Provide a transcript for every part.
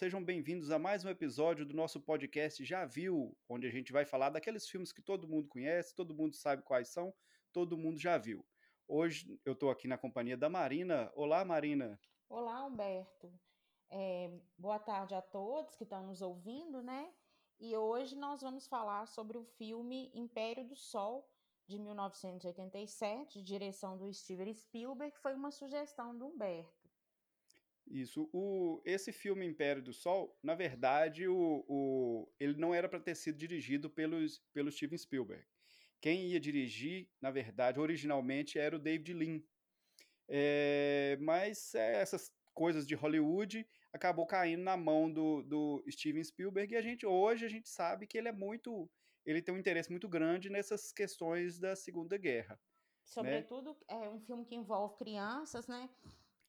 sejam bem-vindos a mais um episódio do nosso podcast Já Viu, onde a gente vai falar daqueles filmes que todo mundo conhece, todo mundo sabe quais são, todo mundo já viu. Hoje eu estou aqui na companhia da Marina. Olá, Marina. Olá, Humberto. É, boa tarde a todos que estão nos ouvindo, né? E hoje nós vamos falar sobre o filme Império do Sol, de 1987, de direção do Steven Spielberg, que foi uma sugestão do Humberto. Isso. O, esse filme Império do Sol, na verdade, o, o, ele não era para ter sido dirigido pelos, pelo Steven Spielberg. Quem ia dirigir, na verdade, originalmente era o David Lean. É, mas é, essas coisas de Hollywood acabou caindo na mão do, do Steven Spielberg e a gente hoje a gente sabe que ele é muito ele tem um interesse muito grande nessas questões da Segunda Guerra. Né? Sobretudo né? é um filme que envolve crianças, né?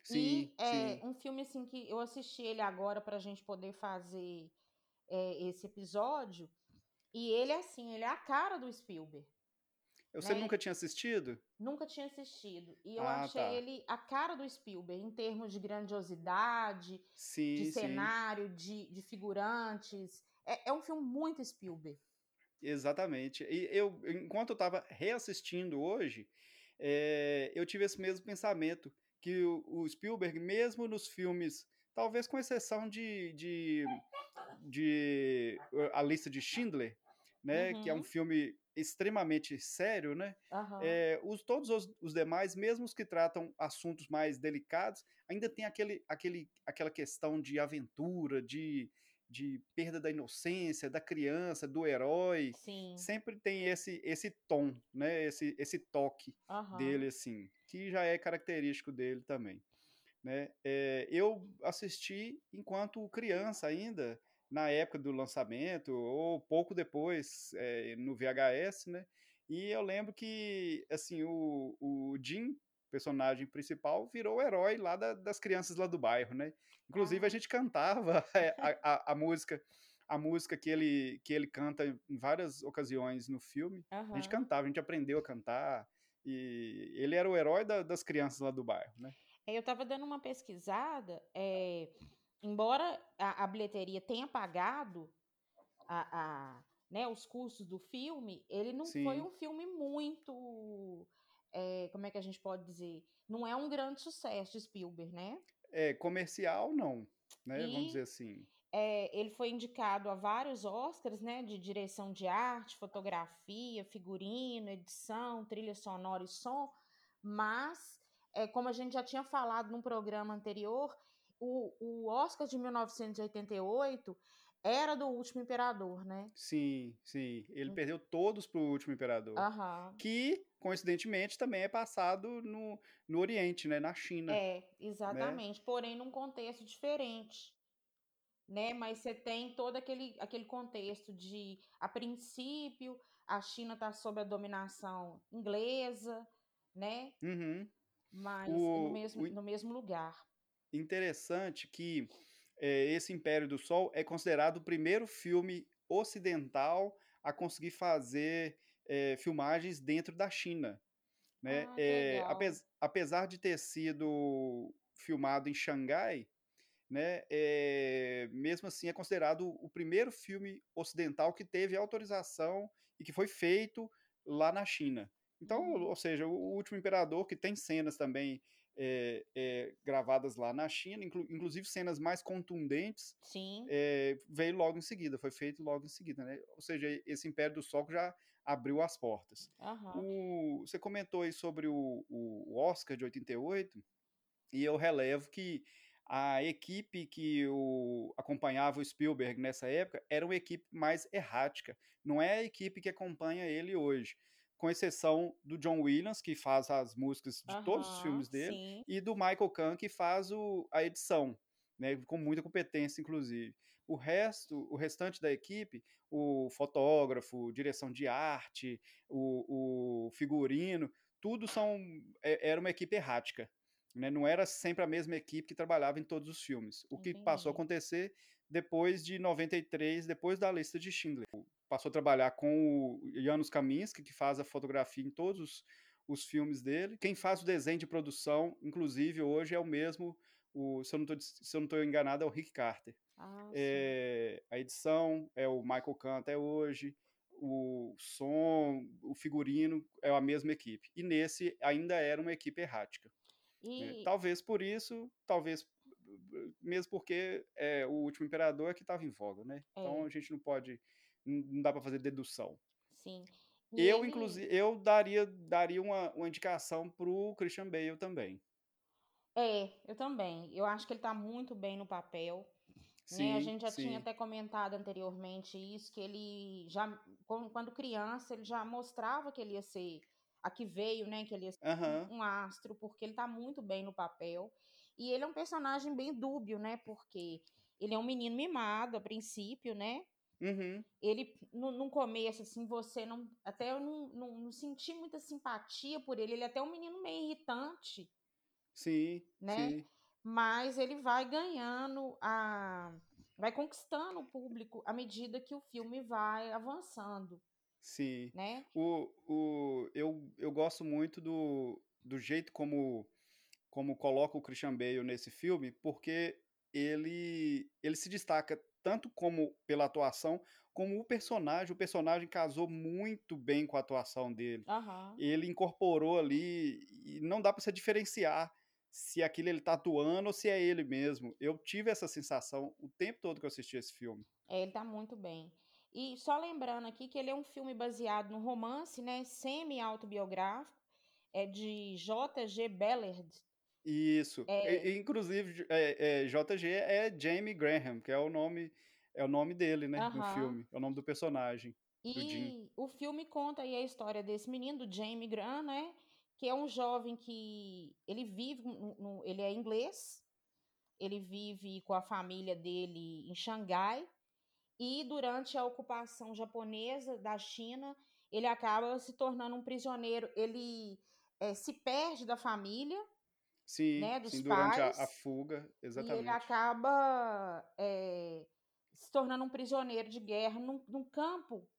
Sim, e é sim. um filme assim que eu assisti ele agora para a gente poder fazer é, esse episódio. E ele assim, ele é a cara do Spielberg. Você né? nunca tinha assistido? Nunca tinha assistido. E eu Ah, achei tá. ele a cara do Spielberg, em termos de grandiosidade, Sim, de cenário, de, de figurantes. É, é um filme muito Spielberg. Exatamente. E eu, enquanto eu estava reassistindo hoje, é, eu tive esse mesmo pensamento que o, Spielberg, mesmo nos filmes, talvez com exceção de, de, de A Lista de Schindler, né, que é um Uhum. filme extremamente sério, né? Aham. É, os, todos os, os demais, mesmo os que tratam assuntos mais delicados, ainda tem aquele, aquele, aquela questão de aventura, de, de perda da inocência, da criança, do herói. Sim. Sempre tem esse, esse tom, né? esse, esse toque Aham. dele, assim, que já é característico dele também. Né? É, eu assisti enquanto criança ainda, na época do lançamento, ou pouco depois, é, no VHS, né? E eu lembro que, assim, o, o Jim, personagem principal, virou o herói lá da- das crianças lá do bairro, né? Inclusive, Ah. a gente cantava é, a, a- a música a música que ele, que ele canta em várias ocasiões no filme. A gente cantava, a gente aprendeu a cantar, e ele era o herói da- das crianças lá do bairro, né? É, Eu estava dando uma pesquisada, é, embora a, a bilheteria tenha pagado a, a, né, os custos do filme, ele não foi Sim. um filme muito, é, como é que a gente pode dizer? Não é um grande sucesso de Spielberg, né? É, comercial, não, né? Vamos dizer E assim. é, ele foi indicado a vários Oscars, né, de direção de arte, fotografia, figurino, edição, trilha sonora e som, mas, é, como a gente já tinha falado num programa anterior, o, o Oscar de 1988 era do Último Imperador, né? Sim, sim. Ele Hum. perdeu todos pro Último Imperador. Aham. Que, coincidentemente, também é passado no, no Oriente, né? Na China, É, né? exatamente. Porém, num contexto diferente, né? Mas você tem todo aquele, aquele contexto de, a princípio, a China está sob a dominação inglesa, né? Uhum. Mas no O, mesmo, o no mesmo lugar. interessante que é, esse Império do Sol é considerado o primeiro filme ocidental a conseguir fazer é, filmagens dentro da China, né? Ah, É, apes- apesar de ter sido filmado em Xangai, né? é, mesmo assim é considerado o primeiro filme ocidental que teve autorização e que foi feito lá na China. Então, Uhum. ou seja, o Último Imperador, que tem cenas também é, é, gravadas lá na China, inclu- inclusive cenas mais contundentes, Sim. é, veio logo em seguida, foi feito logo em seguida, né? Ou seja, esse Império do Sol já abriu as portas. Aham. O- você comentou aí sobre o, o Oscar de 88, e eu relevo que a equipe que o, acompanhava o Spielberg nessa época era uma equipe mais errática. Não é a equipe que acompanha ele hoje. Com exceção do John Williams, que faz as músicas de todos os filmes dele, sim. e do Michael Kahn, que faz o- a edição. Né, com muita competência, inclusive. O resto, o restante da equipe, o fotógrafo, direção de arte, o, o figurino, tudo são é- era uma equipe errática. Né? Não era sempre a mesma equipe que trabalhava em todos os filmes. O que passou a acontecer depois de 93, depois da lista de Schindler. Passou a trabalhar com o Janusz Kaminski, que faz a fotografia em todos os, os filmes dele. Quem faz o desenho de produção, inclusive, hoje é o mesmo o, se eu não tô enganado, é o Rick Carter. Ah. É, a edição é o Michael Kahn até hoje, o som, o figurino é a mesma equipe. E nesse ainda era uma equipe errática. E Talvez por isso, talvez mesmo porque é, o último imperador é que estava em voga, né? Então é, a gente não pode, não dá para fazer dedução. sim. E Eu, ele inclusive, eu daria, daria uma, uma indicação pro Christian Bale também. é, eu também. Eu acho que ele tá muito bem no papel. né? A Sim, gente já tinha sim. até comentado anteriormente isso, que ele já, quando criança, ele já mostrava que ele ia ser a que veio, né? Que ele ia ser Aham. um, um astro, porque ele tá muito bem no papel. E ele é um personagem bem dúbio, né? Porque ele é um menino mimado a princípio, né? Uhum. Ele, no, no começo, assim, você não. Até eu não, não, não senti muita simpatia por ele. Ele é até um menino meio irritante, Sim, né? sim, Mas ele vai ganhando a. Vai conquistando o público à medida que o filme vai avançando, sim. né? O, o, eu, eu gosto muito do, do jeito como, como coloca o Christian Bale nesse filme, porque ele, ele se destaca tanto como pela atuação, como o personagem. O personagem casou muito bem com a atuação dele. Aham. Ele incorporou ali e não dá para você diferenciar se aquilo ele tá atuando ou se é ele mesmo. Eu tive essa sensação o tempo todo que eu assisti esse filme. É, ele tá muito bem. E só lembrando aqui que ele é um filme baseado no romance, né? Semi-autobiográfico. É de J.G. Ballard. Isso. É, E- inclusive, é, é, JG é Jamie Graham, que é o nome, é o nome dele, né, no aham. filme. É o nome do personagem, do. E o filme conta aí a história desse menino, do Jamie Graham, né? Que é um jovem que ele vive, no, no- ele é inglês, ele vive com a família dele em Xangai, e durante a ocupação japonesa da China, ele acaba se tornando um prisioneiro. Ele eh, se perde da família, Sim, né? sim, Dos durante a, a pais, fuga, e ele exatamente. acaba eh, se tornando um prisioneiro de guerra num, num campo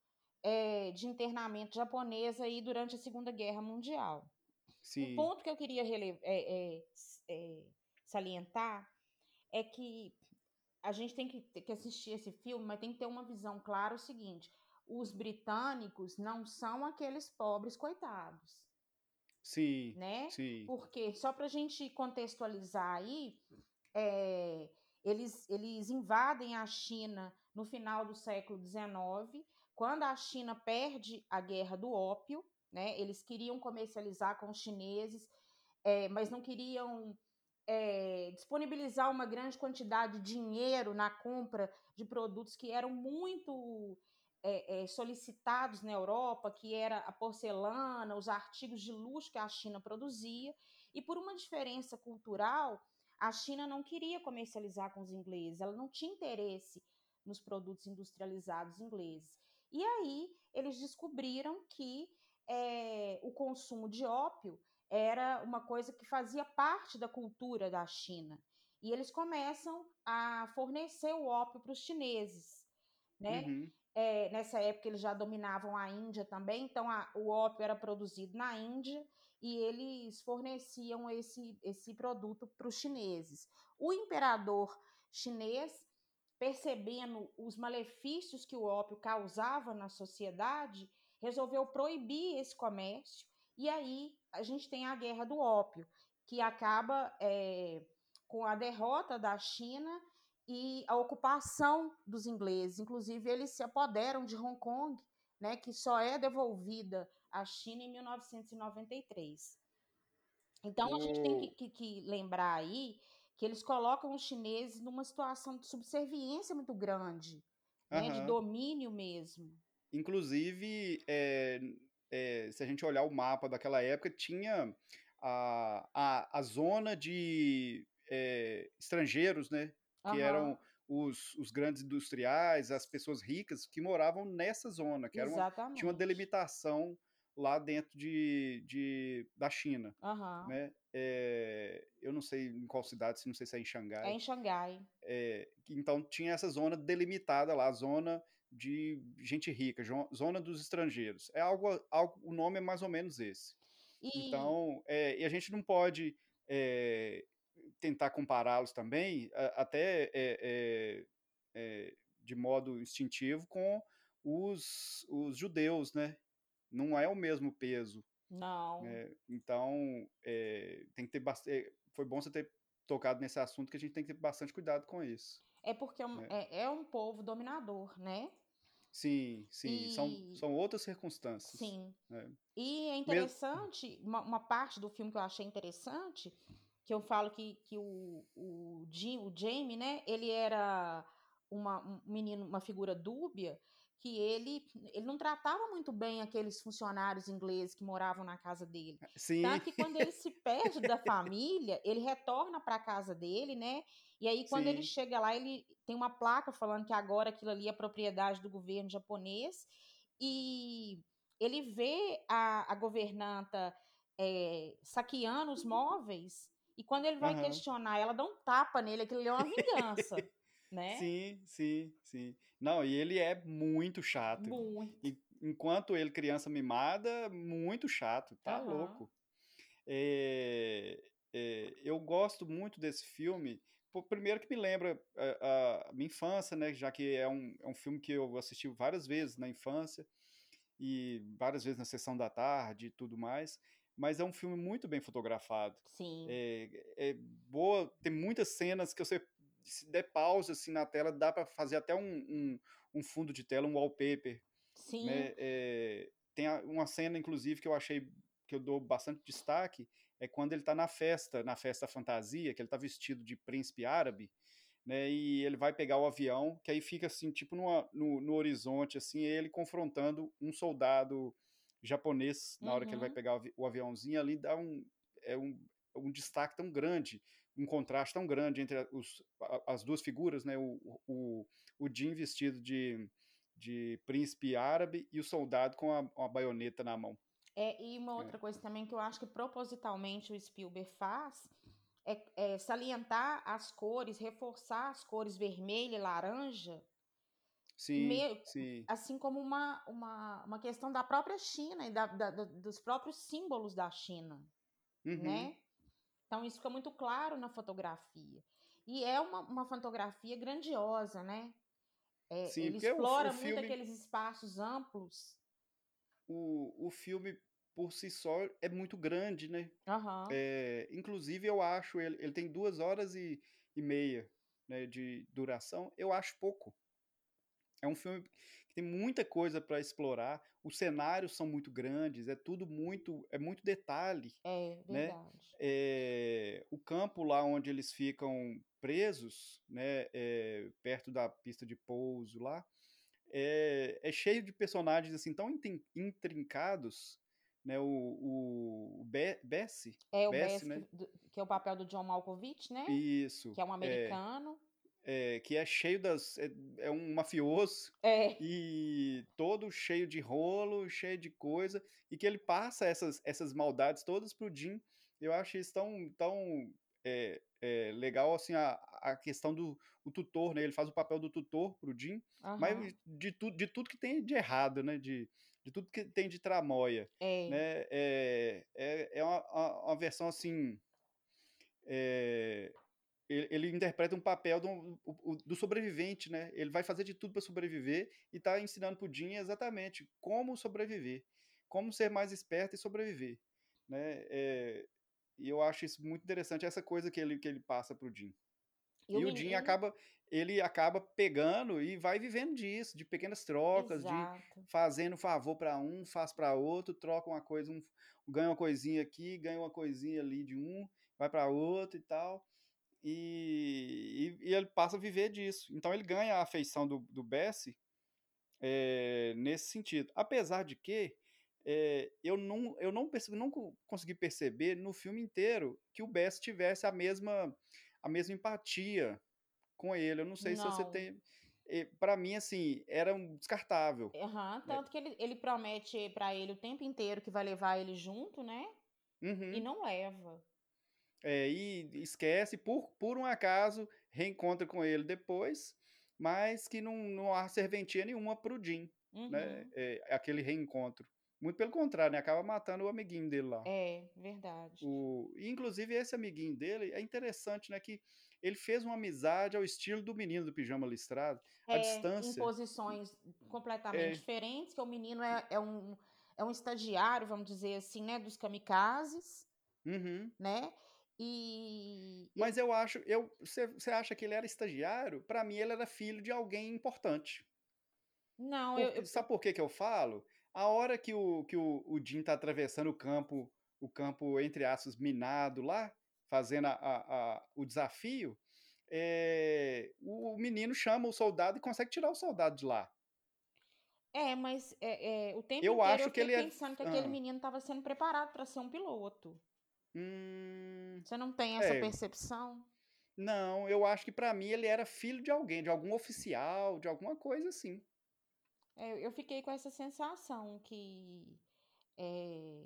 eh, de internamento japonês aí durante a Segunda Guerra Mundial. Um Sim. ponto que eu queria eh, salientar é que a gente tem que, que assistir esse filme, mas tem que ter uma visão clara o seguinte: os britânicos não são aqueles pobres coitados, Sim, né? sim. Porque só para a gente contextualizar aí, é, eles, eles invadem a China no final do século XIX, quando a China perde a guerra do ópio, né? Eles queriam comercializar com os chineses, é, mas não queriam é, disponibilizar uma grande quantidade de dinheiro na compra de produtos que eram muito é, é, solicitados na Europa, que era a porcelana, os artigos de luxo que a China produzia, e por uma diferença cultural, a China não queria comercializar com os ingleses, ela não tinha interesse nos produtos industrializados ingleses. E aí eles descobriram que é, o consumo de ópio era uma coisa que fazia parte da cultura da China. E eles começam a fornecer o ópio para os chineses, né? Uhum. É, nessa época eles já dominavam a Índia também, então a, o ópio era produzido na Índia e eles forneciam esse, esse produto para os chineses. O imperador chinês, percebendo os malefícios que o ópio causava na sociedade, resolveu proibir esse comércio e aí a gente tem a guerra do ópio, que acaba é, com a derrota da China e a ocupação dos ingleses. Inclusive, eles se apoderam de Hong Kong, né, que só é devolvida à China em 1993. Então, a gente tem que, que, que lembrar aí que eles colocam os chineses numa situação de subserviência muito grande, né, de domínio mesmo. Inclusive, é, é, se a gente olhar o mapa daquela época, tinha a, a, a zona de é, estrangeiros, né? Que Aham, eram os, os grandes industriais, as pessoas ricas que moravam nessa zona, que era uma, tinha uma delimitação lá dentro de, de, da China, Aham. né? É, eu não sei em qual cidade, se não sei se é em É Xangai, em Xangai. é, então tinha essa zona delimitada lá, a zona de gente rica, zona dos estrangeiros. É algo, algo, o nome é mais ou menos esse. E Então, é, e a gente não pode é, tentar compará-los também, até é, é, de modo instintivo, com os, os judeus, né? Não é o mesmo peso. Não. Né? Então, tem que ter bastante. Foi bom você ter tocado nesse assunto que a gente tem que ter bastante cuidado com isso. É porque é, um, é. é um povo dominador, né? Sim, sim, e... são, são outras circunstâncias. Sim. Né? E é interessante, uma, uma, parte do filme que eu achei interessante, que eu falo que, que o, o, Jim, o Jamie, né, ele era uma, um menino, uma figura dúbia, que ele, ele não tratava muito bem aqueles funcionários ingleses que moravam na casa dele. Sim. Tanto que quando ele se perde da família, ele retorna para a casa dele, né? E aí quando Sim. ele chega lá, ele tem uma placa falando que agora aquilo ali é propriedade do governo japonês e ele vê a, a governanta é, saqueando os móveis e quando ele vai uhum. questionar, ela dá um tapa nele, aquilo ali é uma vingança. né? Sim, sim, sim. Não, e ele é muito chato. Muito. E, enquanto ele, criança mimada, muito chato, tá uhum. louco. É, é, eu gosto muito desse filme, primeiro que me lembra a, a, minha infância, né? Já que é um, é um filme que eu assisti várias vezes na infância e várias vezes na sessão da tarde e tudo mais. Mas é um filme muito bem fotografado. Sim. É, é boa, tem muitas cenas que você se der pausa assim na tela, dá para fazer até um, um, um, fundo de tela, um wallpaper. Sim. Né? É, tem uma cena, inclusive, que eu achei que eu dou bastante destaque, é quando ele está na festa, na festa fantasia, que ele está vestido de príncipe árabe, né? E ele vai pegar o avião, que aí fica assim, tipo numa, no, no horizonte, assim, ele confrontando um soldado japonês na hora que ele vai uhum. pegar o, o aviãozinho ali, dá um, é um, um destaque tão grande um contraste tão grande entre os, as duas figuras, né? O, o, o Jim vestido de, de príncipe árabe e o soldado com a, uma baioneta na mão. É, e uma outra é. coisa também que eu acho que propositalmente o Spielberg faz é, é, salientar as cores, reforçar as cores vermelha e laranja. Sim, meio, sim. Assim como uma, uma, uma questão da própria China e da, da, dos próprios símbolos da China, uhum. né? Então, isso fica muito claro na fotografia. E é uma, uma fotografia grandiosa, né? É, Sim, ele explora o, o muito aqueles espaços amplos. O, o filme, por si só, é muito grande, né? Uhum. É, inclusive, eu acho, ele, ele tem duas horas e, e meia né, de duração. Eu acho pouco. É um filme que tem muita coisa para explorar. Os cenários são muito grandes, é tudo muito, é muito detalhe. É né? verdade. Né? É, o campo lá onde eles ficam presos, né, é, perto da pista de pouso lá, é, é cheio de personagens assim tão intrincados né, o, o Bessie. É, o Bessie, né? que, que, é o papel do John Malkovich, né? Isso. Que é um é. americano é, que é cheio das. É, é, um mafioso. É. E todo cheio de rolo, cheio de coisa. E que ele passa essas, essas maldades todas pro Jim. Eu acho isso tão, tão é, é, legal, assim, a, a questão do o tutor, né? Ele faz o papel do tutor pro Jim, uhum. mas de, tu, de tudo que tem de errado, né? De, de tudo que tem de tramóia. É. Né? É, é, é uma, uma versão, assim... É, ele, ele interpreta um papel do, do, sobrevivente, né? Ele vai fazer de tudo para sobreviver e está ensinando pro Jim exatamente como sobreviver, como ser mais esperto e sobreviver, né? É, e eu acho isso muito interessante essa coisa que ele que ele passa pro Jim. E, e o Jim acaba ele acaba pegando e vai vivendo disso, de pequenas trocas, Exato. de fazendo favor para um, faz para outro, troca uma coisa, um, ganha uma coisinha aqui, ganha uma coisinha ali de um, vai para outro e tal e, e, e, ele passa a viver disso. Então ele ganha a afeição do, do Bessie é, nesse sentido. Apesar de que é, eu não, eu não, percebi, não consegui perceber no filme inteiro que o Bessie tivesse a mesma, a mesma empatia com ele. Eu não sei não. se você tem. Eh, para mim, assim, era um descartável. Uhum, tanto que ele, ele promete para ele o tempo inteiro que vai levar ele junto, né? Uhum. E não leva é, e esquece, por, por um acaso, reencontra com ele depois, mas que não, não há serventia nenhuma para o Jim, né, uhum. né? É, aquele reencontro. Muito pelo contrário, né? Acaba matando o amiguinho dele lá. É, verdade. O... Inclusive, esse amiguinho dele é interessante, né? Que ele fez uma amizade ao estilo do menino do pijama listrado, é, à distância. Em posições completamente é. diferentes, que o menino é, é, um, é um estagiário, vamos dizer assim, né? Dos kamikazes, uhum. né? E. Mas eu acho, eu, você acha que ele era estagiário? Para mim, ele era filho de alguém importante. Não, Porque, eu, Sabe por que, que eu falo? A hora que o, que o, o Jim tá atravessando o campo, o campo, entre aspas, minado lá, fazendo a, a, a o desafio, é, o, o, menino chama o soldado e consegue tirar o soldado de lá. É, mas é, é, o tempo eu inteiro acho eu que ele é pensando que aquele ah. menino estava sendo preparado para ser um piloto. Hum, Você não tem essa é. percepção? Não, eu acho que para mim ele era filho de alguém, de algum oficial, de alguma coisa assim. É, eu fiquei com essa sensação que é,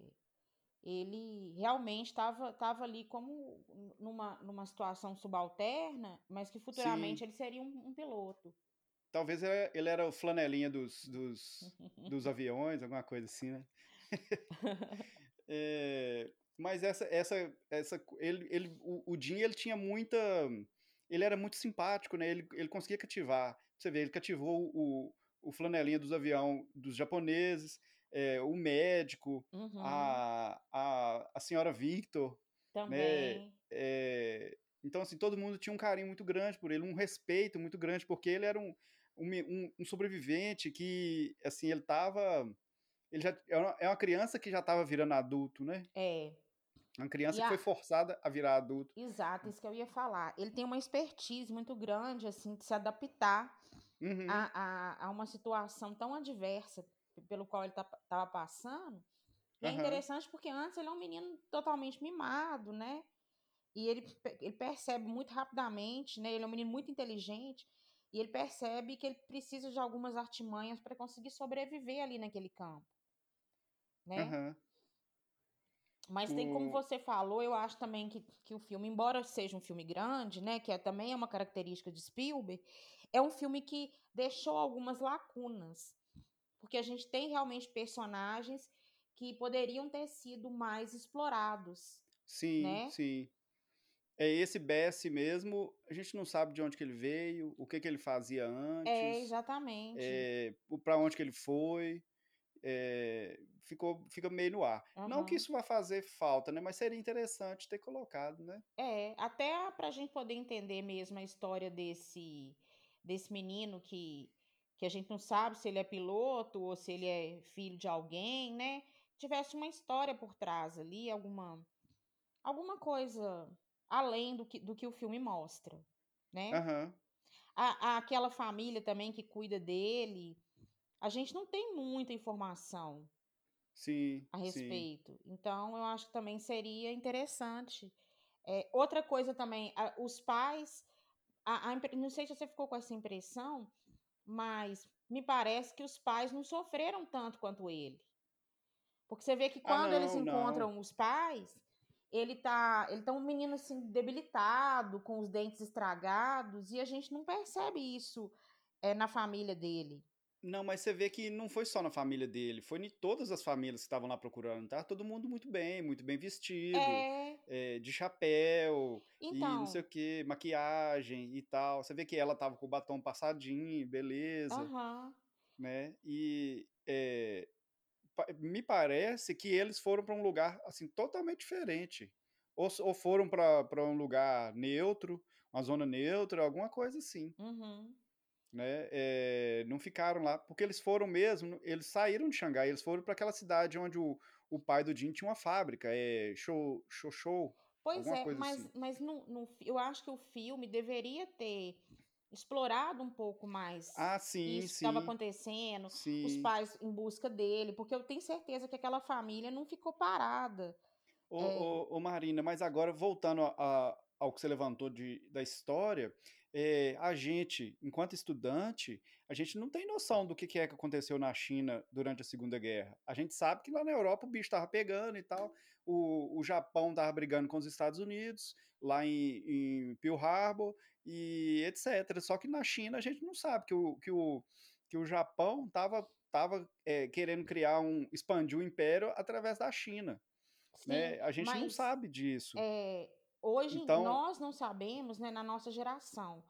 ele realmente estava tava ali como numa, numa situação subalterna, mas que futuramente Sim. ele seria um, um, piloto. Talvez ele era o flanelinha dos, dos, dos aviões, alguma coisa assim, né? é, mas essa, essa, essa, ele, ele, o, o Jim, ele tinha muita, ele era muito simpático, né? Ele, ele conseguia cativar. Você vê, ele cativou o, o flanelinha dos aviões dos japoneses, é, o médico, uhum. a, a, a senhora Victor. Né, Também. Né? É, então, assim, todo mundo tinha um carinho muito grande por ele, um respeito muito grande, porque ele era um, um, um sobrevivente que, assim, ele tava... Ele já é uma criança que já estava virando adulto, né? É. Uma criança a... que foi forçada a virar adulto. Exato, isso que eu ia falar. Ele tem uma expertise muito grande, assim, de se adaptar uhum. a, a, a, uma situação tão adversa pelo qual ele estava tá, passando. E uhum. é interessante porque antes ele é um menino totalmente mimado, né? E ele, ele percebe muito rapidamente, né? Ele é um menino muito inteligente. E ele percebe que ele precisa de algumas artimanhas para conseguir sobreviver ali naquele campo. Né? Uhum. Mas tem como você falou, eu acho também que, que o filme, embora seja um filme grande, né, que é, também é uma característica de Spielberg, é um filme que deixou algumas lacunas. Porque a gente tem realmente personagens que poderiam ter sido mais explorados. Sim, né? sim. É esse Bess mesmo, a gente não sabe de onde que ele veio, o que que ele fazia é, antes. É, exatamente. É, para onde que ele foi é, ficou, fica meio no ar. Uhum. Não que isso vá fazer falta, né? Mas seria interessante ter colocado, né? É, até para a gente poder entender mesmo a história desse, desse menino que, que a gente não sabe se ele é piloto ou se ele é filho de alguém, né? Tivesse uma história por trás ali, alguma, alguma coisa além do que, do que o filme mostra, né? Uhum. A, a, aquela família também que cuida dele, a gente não tem muita informação sim, a respeito. Sim. Então, eu acho que também seria interessante. É, outra coisa também, a, os pais. A, a, não sei se você ficou com essa impressão, mas me parece que os pais não sofreram tanto quanto ele. Porque você vê que ah, quando ah, não, eles encontram não. os pais, ele tá, ele tá um menino assim debilitado, com os dentes estragados, e a gente não percebe isso é, na família dele. Não, mas você vê que não foi só na família dele, foi em todas as famílias que estavam lá procurando, tá? Todo mundo muito bem, muito bem vestido, é... É, de chapéu, então... e não então sei o que, maquiagem e tal. Você vê que ela tava com o batom passadinho, beleza, uhum. né? E é, me parece que eles foram para um lugar, assim, totalmente diferente. Ou, ou foram para um lugar neutro, uma zona neutra, alguma coisa assim. Uhum né? É, não ficaram lá, porque eles foram mesmo, eles saíram de Xangai, eles foram para aquela cidade onde o, o pai do Jin tinha uma fábrica, é Show Show. show pois é, mas, assim. mas no, no, eu acho que o filme deveria ter explorado um pouco mais ah, sim, isso que estava acontecendo, sim. os pais em busca dele, porque eu tenho certeza que aquela família não ficou parada. Ô, é... ô, ô Marina, mas agora voltando a, a, ao que você levantou de, da história, é, a gente, enquanto estudante, a gente não tem noção do que, é que aconteceu na China durante a Segunda Guerra. A gente sabe que lá na Europa o bicho estava pegando e tal, o, o Japão estava brigando com os Estados Unidos, lá em, em Pearl Harbor e etc. Só que na China a gente não sabe que o, que o, que o Japão estava estava é, querendo criar um expandir o império através da China. Né? Sim, A gente não mas sabe disso. é, hoje Então, nós não sabemos, né, na nossa geração.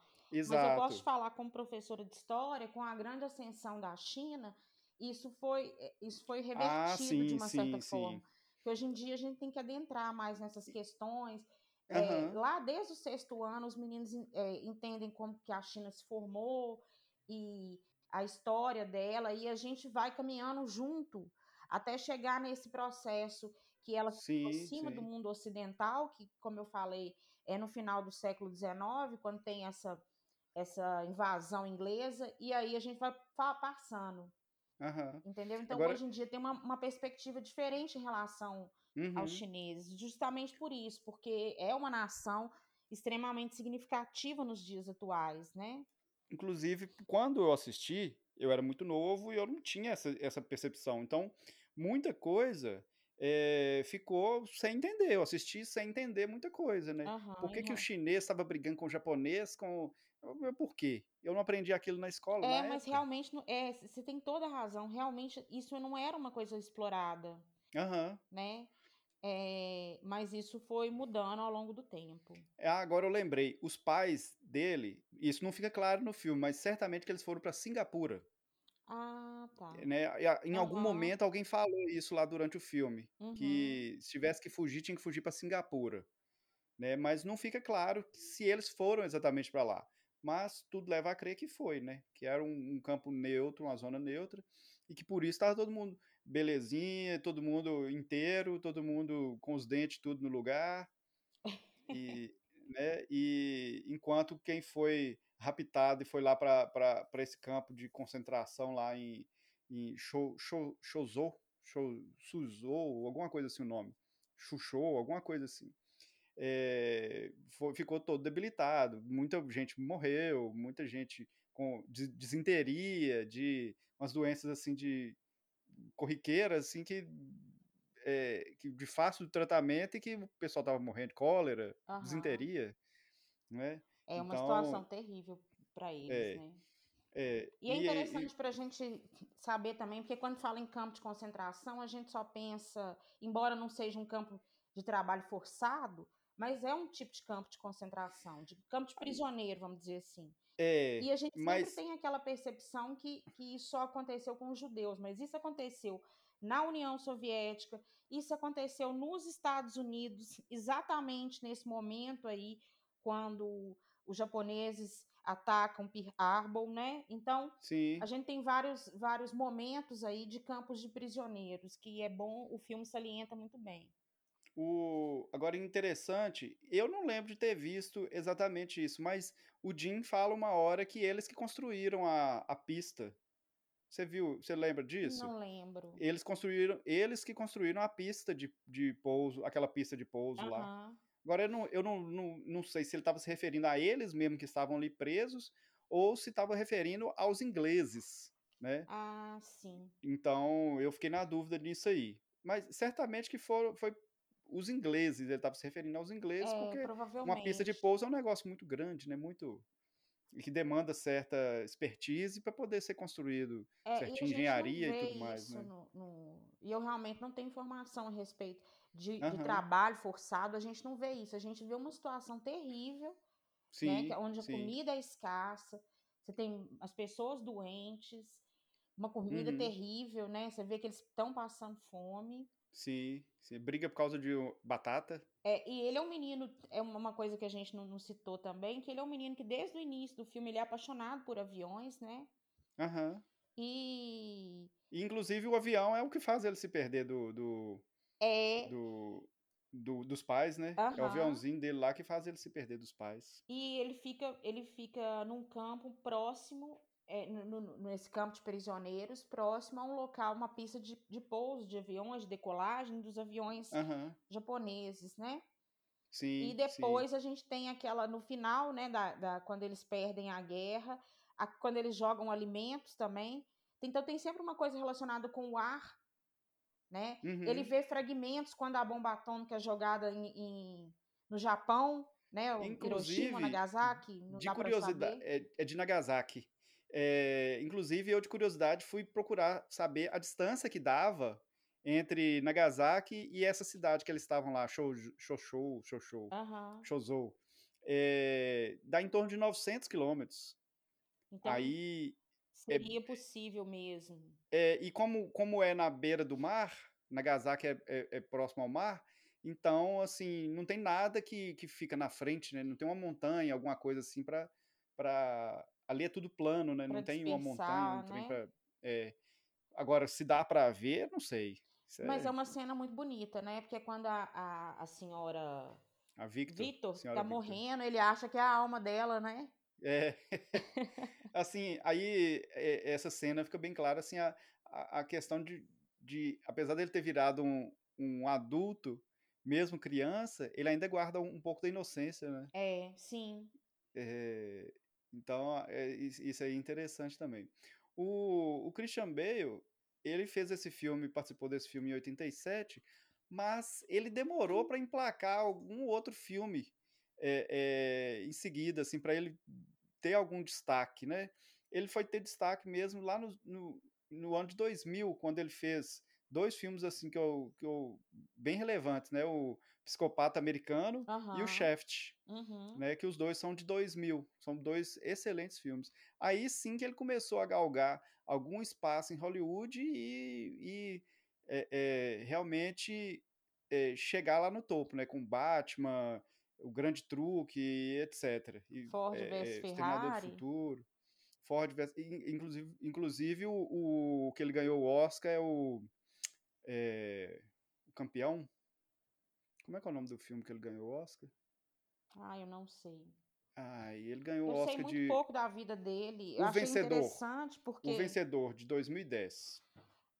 Mas eu posso exato. falar como professora de história, com a grande ascensão da China, isso foi, eh, isso foi Ah, revertido de sim, uma certa sim, forma. sim. Que hoje em dia a gente tem que adentrar mais nessas questões. Eh, Aham, lá desde o sexto ano, os meninos en- eh, entendem como que a China se formou e a história dela, e a gente vai caminhando junto até chegar nesse processo que ela se Sim, aproxima do sim. mundo ocidental, que, como eu falei, é no final do século XIX, quando tem essa essa invasão inglesa, e aí a gente vai passando, Aham. entendeu? Então, Agora, hoje em dia tem uma, uma perspectiva diferente em relação aos uhum. chineses, justamente por isso, porque é uma nação extremamente significativa nos dias atuais, né? Inclusive, quando eu assisti, eu era muito novo e eu não tinha essa, essa percepção. Então, muita coisa eh, ficou sem entender. Eu assisti sem entender muita coisa, né? Por Aham, e que que o não. chinês estava brigando com o japonês? Com... Por quê? Eu não aprendi aquilo na escola É, na mas época. realmente, é, você tem toda a razão, realmente isso não era uma coisa explorada, Aham. né? É, mas isso foi mudando ao longo do tempo. Ah, agora eu lembrei. Os pais dele, isso não fica claro no filme, mas certamente que eles foram para Singapura. Ah, tá. né? E a- Em algum Aham, momento alguém falou isso lá durante o filme, uhum. que se tivesse que fugir, tinha que fugir para Singapura, né? Mas não fica claro se eles foram exatamente para lá. Mas tudo leva a crer que foi, né? Que era um, um campo neutro, uma zona neutra, e que por isso estava todo mundo belezinha, todo mundo inteiro, todo mundo com os dentes tudo no lugar, e, né? E enquanto quem foi raptado e foi lá para esse campo de concentração lá em, em Shou- Shou- Shozhou, Shou- Suzhou, alguma coisa assim o nome, Xuxou, alguma coisa assim, é, foi- ficou todo debilitado, muita gente morreu, muita gente com de- disenteria, de umas doenças assim de corriqueiras assim que é, que de fácil tratamento e que o pessoal tava morrendo de cólera, Aham. disenteria, né? É uma situação Então, terrível para eles, é, né? é, E é interessante para a gente saber também, porque quando fala em campo de concentração, a gente só pensa, embora não seja um campo de trabalho forçado, mas é um tipo de campo de concentração, de campo de prisioneiro, vamos dizer assim. é, E a gente sempre mas tem aquela percepção que, que isso só aconteceu com os judeus, mas isso aconteceu na União Soviética, isso aconteceu nos Estados Unidos, exatamente nesse momento aí, quando os japoneses atacam Pearl Harbor, né? Então, sim, a gente tem vários, vários momentos aí de campos de prisioneiros, que é bom, o filme salienta muito bem. o agora interessante, eu não lembro de ter visto exatamente isso, mas o Jim fala uma hora que eles que construíram a, a pista. Você viu? Você lembra disso? Não lembro. Eles construíram, eles que construíram a pista de, de pouso, aquela pista de pouso lá. Agora eu não, eu não, não, não sei se ele estava se referindo a eles mesmo que estavam ali presos ou se estava referindo aos ingleses, né? Ah, sim. Então eu fiquei na dúvida nisso aí. Mas certamente que foram, foi os ingleses, ele estava se referindo aos ingleses, É, porque uma pista de pouso é um negócio muito grande, né? Muito que demanda certa expertise para poder ser construído, É, a certinha gente não engenharia e tudo mais, né? no, no- E eu realmente não tenho informação a respeito de, de Aham, trabalho forçado, a gente não vê isso. A gente vê uma situação terrível, né? sim, onde a sim, comida é escassa, você tem as pessoas doentes, uma comida uhum, terrível, né? Você vê que eles estão passando fome. sim, sim, briga por causa de batata, É, e ele é um menino, é uma coisa que a gente não, não citou também, que ele é um menino que desde o início do filme ele é apaixonado por aviões, né? aham. E E, inclusive o avião é o que faz ele se perder do, do, é, do, do- dos pais, né? É o aviãozinho dele lá que faz ele se perder dos pais. E ele fica, ele fica num campo próximo, é, no- no- nesse campo de prisioneiros, próximo a um local, uma pista de, de pouso de aviões, de decolagem dos aviões Aham, japoneses, né? E sim, sim. depois a gente tem aquela, no final, né, da, da- quando eles perdem a guerra, a- quando eles jogam alimentos também. Então tem sempre uma coisa relacionada com o ar, né? Ele Uhum. vê fragmentos quando a bomba atômica é jogada em, em- no Japão, né? Hiroshima, Nagasaki, não de curiosidade, é, é de Nagasaki. É, inclusive, eu de curiosidade fui procurar saber a distância que dava entre Nagasaki e essa cidade que eles estavam lá, Shoushou, Shoushou, Aham. Shozou. É, dá em torno de 900 quilômetros. Então Aí, é, seria possível mesmo. é, e como, como é na beira do mar, Nagasaki é, é- é próximo ao mar, então, assim, não tem nada que, que fica na frente, né? Não tem uma montanha, alguma coisa assim para para Ali é tudo plano, né? Para Não tem uma montanha, né? para. Agora, se dá para ver, não sei. Mas é é uma cena muito bonita, né? Porque quando a, a, a senhora a Victor, Vitor senhora tá Victor. morrendo, ele acha que é a alma dela, né? É. Assim, aí é, essa cena fica bem clara, assim, a, a, a questão de, de, apesar dele ter virado um, um adulto, mesmo criança, ele ainda guarda um, um pouco da inocência, né? É, sim. É, então, é, is- isso aí é interessante também. O, o Christian Bale, ele fez esse filme, participou desse filme em 87, mas ele demorou para emplacar algum outro filme é, é, em seguida, assim, para ele ter algum destaque, né? Ele foi ter destaque mesmo lá no, no, no ano de 2000, quando ele fez dois filmes assim que eu, que eu bem relevantes, né? O Psicopata Americano e o. Shaft Uhum. né, que os dois são de 2000, são dois excelentes filmes. Aí sim que ele começou a galgar algum espaço em Hollywood e, e, é, realmente chegar lá no topo, né, com Batman, o Grande Truque, etc. E, Ford é, versus é, Exterminador do Ferrari. Futuro, Ford versus, in- inclusive, inclusive o, o que ele ganhou o Oscar é o, é, o campeão. Como é que é o nome do filme que ele ganhou o Oscar? Ah, eu não sei. Ah, e ele ganhou o Eu sei Oscar muito de pouco da vida dele. Eu O achei Vencedor. interessante O porque, Vencedor, de 2010.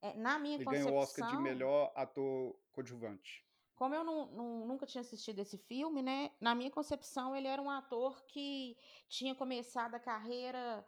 é, na minha Ele ganhou o Oscar de concepção, melhor ator coadjuvante. Como eu não, não- nunca tinha assistido esse filme, né? Na minha concepção, ele era um ator que tinha começado a carreira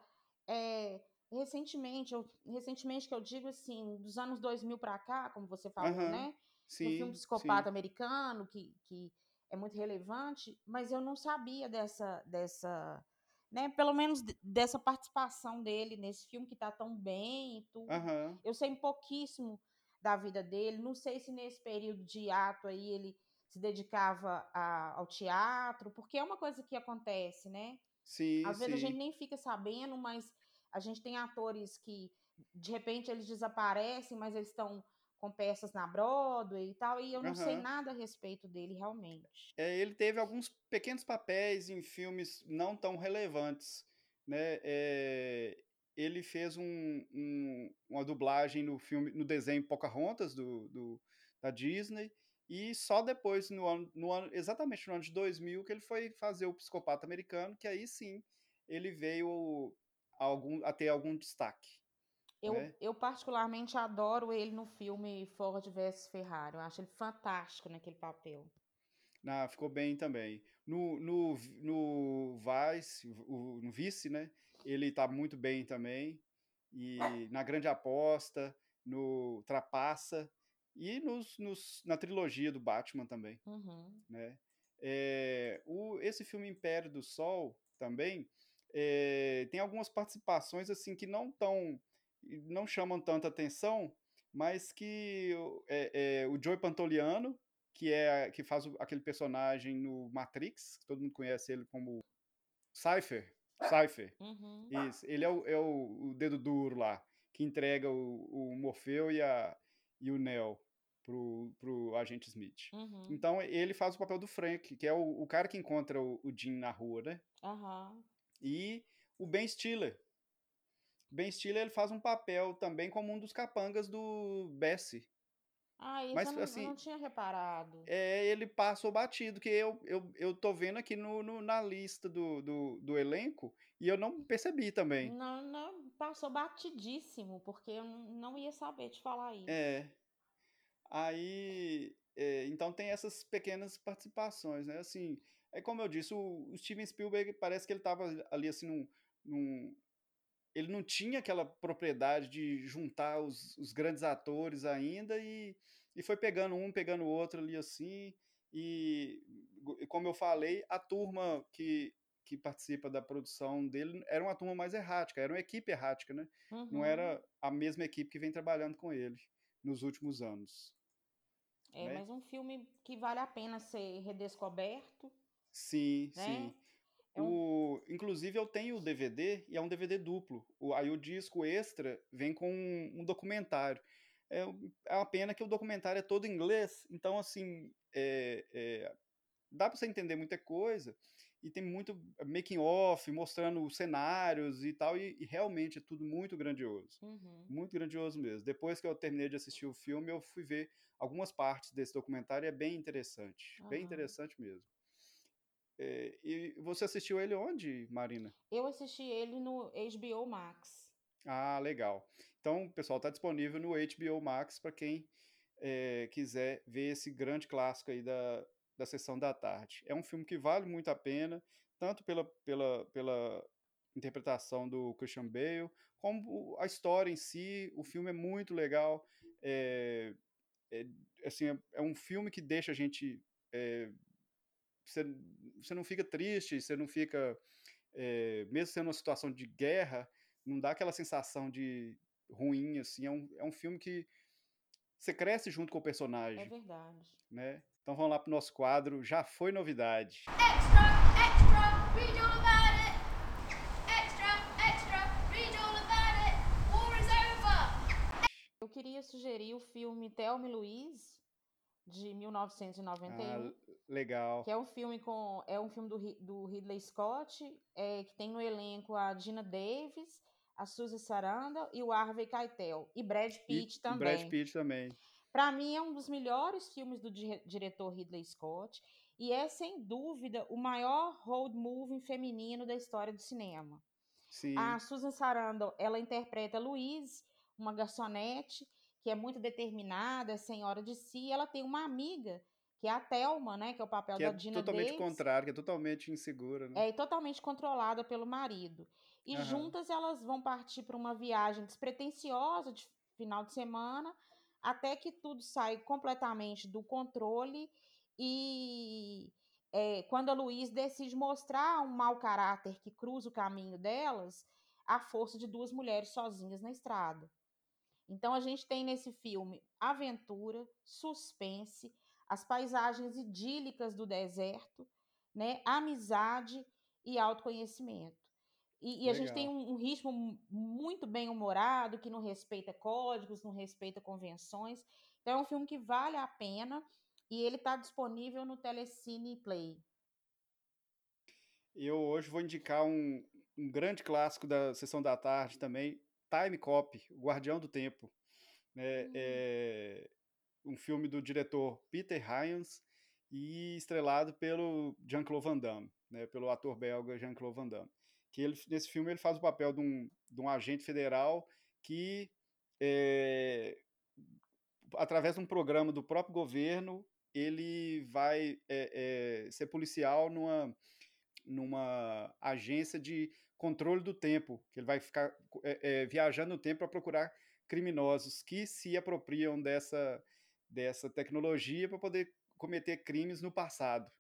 é, recentemente. Eu, recentemente que eu digo assim, dos anos 2000 para cá, como você falou, Aham, né? no Sim, filme Psicopata sim. Americano, que, que é muito relevante, mas eu não sabia dessa, dessa né, pelo menos de- dessa participação dele nesse filme que tá tão bem e tudo. Aham. Eu sei pouquíssimo da vida dele, não sei se nesse período de ato aí ele se dedicava a- ao teatro, porque é uma coisa que acontece, né? Sim, Às vezes a gente nem fica sabendo, mas a gente tem atores que de repente eles desaparecem, mas eles estão com peças na Broadway e tal, e eu não sei Aham. nada a respeito dele realmente. É, ele teve alguns pequenos papéis em filmes não tão relevantes, né? É, ele fez um- um- uma dublagem no filme, no desenho Pocahontas do, do- da Disney e só depois no ano, no ano, exatamente no ano de 2000 que ele foi fazer o Psicopata Americano, que aí sim ele veio a, algum, a ter algum destaque. Eu, né? eu particularmente adoro ele no filme Ford vs Ferrari. Eu acho ele fantástico naquele papel. Ah, ficou bem também. No, no, no Vice, o- no Vice, né? Ele tá muito bem também. E na Grande Aposta, no Trapaça e nos, nos- na trilogia do Batman também, Uhum. né? É, o, esse filme Império do Sol também é, tem algumas participações assim que não tão, não chamam tanta atenção, mas que o- é, é, o Joey Pantoliano, que é que faz aquele personagem no Matrix, que todo mundo conhece ele como Cypher, Cypher. Uhum. Isso, ele é o, é o, o dedo duro lá, que entrega o, o Morfeu e, a, e o Neo pro, pro agente Smith. Uhum. Então ele faz o papel do Frank, que é o, o cara que encontra o, o Jim na rua, né? Aham. E o Ben Stiller. Ben Stiller ele faz um papel também como um dos capangas do Bessie. Ah, isso Mas, eu não, eu assim, não tinha reparado. É, ele passou batido, que eu, eu, eu tô vendo aqui no, no- na lista do, do, do elenco e eu não percebi também. Não, não, passou batidíssimo, porque eu não não ia saber te falar isso. É. Aí, é, então tem essas pequenas participações, né? Assim, é como eu disse, o, o Steven Spielberg parece que ele tava ali assim num, num- ele não tinha aquela propriedade de juntar os, os grandes atores ainda e, e foi pegando um, pegando o outro ali assim. E, como eu falei, a turma que, que participa da produção dele era uma turma mais errática, era uma equipe errática, né? Uhum. Não era a mesma equipe que vem trabalhando com ele nos últimos anos. É, né? mas um filme que vale a pena ser redescoberto. Sim, Né? sim. É um- O, inclusive eu tenho o DVD e é um DVD duplo. O, aí o disco extra vem com um, um documentário. É, é uma pena que o documentário é todo em inglês, então assim é- é, dá para você entender muita coisa e tem muito making off mostrando os cenários e tal e, e realmente é tudo muito grandioso, Uhum. muito grandioso mesmo. Depois que eu terminei de assistir o filme, eu fui ver algumas partes desse documentário e é bem interessante, bem Aham. interessante mesmo. É, e você assistiu ele onde, Marina? Eu assisti ele no HBO Max. Ah, legal. Então, pessoal, está disponível no HBO Max para quem é, quiser ver esse grande clássico aí da, da sessão da tarde. É um filme que vale muito a pena, tanto pela, pela, pela interpretação do Christian Bale, como a história em si. O filme é muito legal. É, é, assim, é, é um filme que deixa a gente. é, você, você não fica triste, você não fica. é, mesmo sendo uma situação de guerra, não dá aquela sensação de ruim, assim. É um, é um filme que você cresce junto com o É personagem, verdade. né? Então vamos lá pro nosso quadro. Já foi novidade. Extra, extra, read all about it. Extra, extra, read all about it. War is over. Eu queria sugerir o filme Thelma e Louise, de 1991. Ah, legal. Que é um filme com é um filme do, do Ridley Scott, é, que tem no elenco a Gina Davis, a Suzy Sarandon e o Harvey Keitel e Brad E Pitt o também. Brad Pitt também. Para mim é um dos melhores filmes do dire- diretor Ridley Scott e é sem dúvida o maior road movie feminino da história do cinema. Sim. A Susan Sarandon, ela interpreta Louise, uma garçonete que é muito determinada, é senhora de si, e ela tem uma amiga, que é a Thelma, né, que é o papel que é da Dina totalmente Davis. contrário, que é totalmente insegura, né? É totalmente controlada pelo marido. E Aham. juntas elas vão partir para uma viagem despretensiosa de final de semana, até que tudo sai completamente do controle e é, quando a Luiz decide mostrar um mau caráter que cruza o caminho delas, a força de duas mulheres sozinhas na estrada. Então a gente tem nesse filme aventura, suspense, as paisagens idílicas do deserto, né, amizade e autoconhecimento. E, e a gente tem um, um ritmo mu- muito bem humorado, que não respeita códigos, não respeita convenções. Então é um filme que vale a pena e ele está disponível no Telecine Play. Eu hoje vou indicar um, um grande clássico da sessão da tarde também, Time Cop, O Guardião do Tempo. né? Hum. É um filme do diretor Peter Hyams e estrelado pelo Jean-Claude Van Damme, né? pelo ator belga Jean-Claude Van Damme. Que ele, nesse filme ele faz o papel de um, de um agente federal que, é, através de um programa do próprio governo, ele vai é, é, ser policial numa, numa agência de controle do tempo, que ele vai ficar é, é, viajando no tempo para procurar criminosos que se apropriam dessa, dessa tecnologia para poder cometer crimes no passado.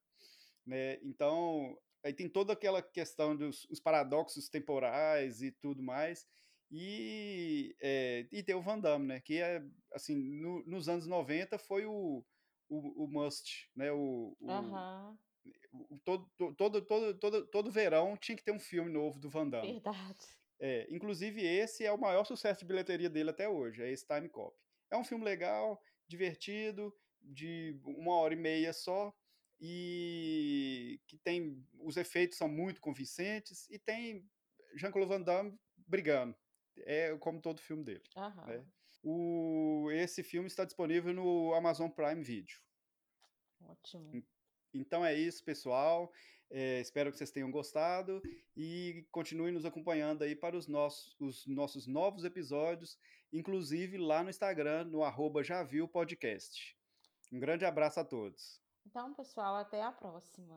Né? Então, aí tem toda aquela questão dos os paradoxos temporais e tudo mais. E, é, e tem o Van Damme, né? Que é, assim, no- nos anos 90 foi o, o, o must, né? O, o- Aham, o- todo, todo, todo, todo, todo verão tinha que ter um filme novo do Van Damme. verdade. É, inclusive, esse é o maior sucesso de bilheteria dele até hoje, é esse Time Cop. É um filme legal, divertido, de uma hora e meia só, e que tem. Os efeitos são muito convincentes, e tem Jean-Claude Van Damme brigando. É como todo filme dele. Né? O, esse filme está disponível no Amazon Prime Video. Ótimo. Então é isso, pessoal. É, espero que vocês tenham gostado e continuem nos acompanhando aí para os nossos, os nossos novos episódios, inclusive lá no Instagram, no arroba. Um grande abraço a todos. Então, pessoal, até a próxima.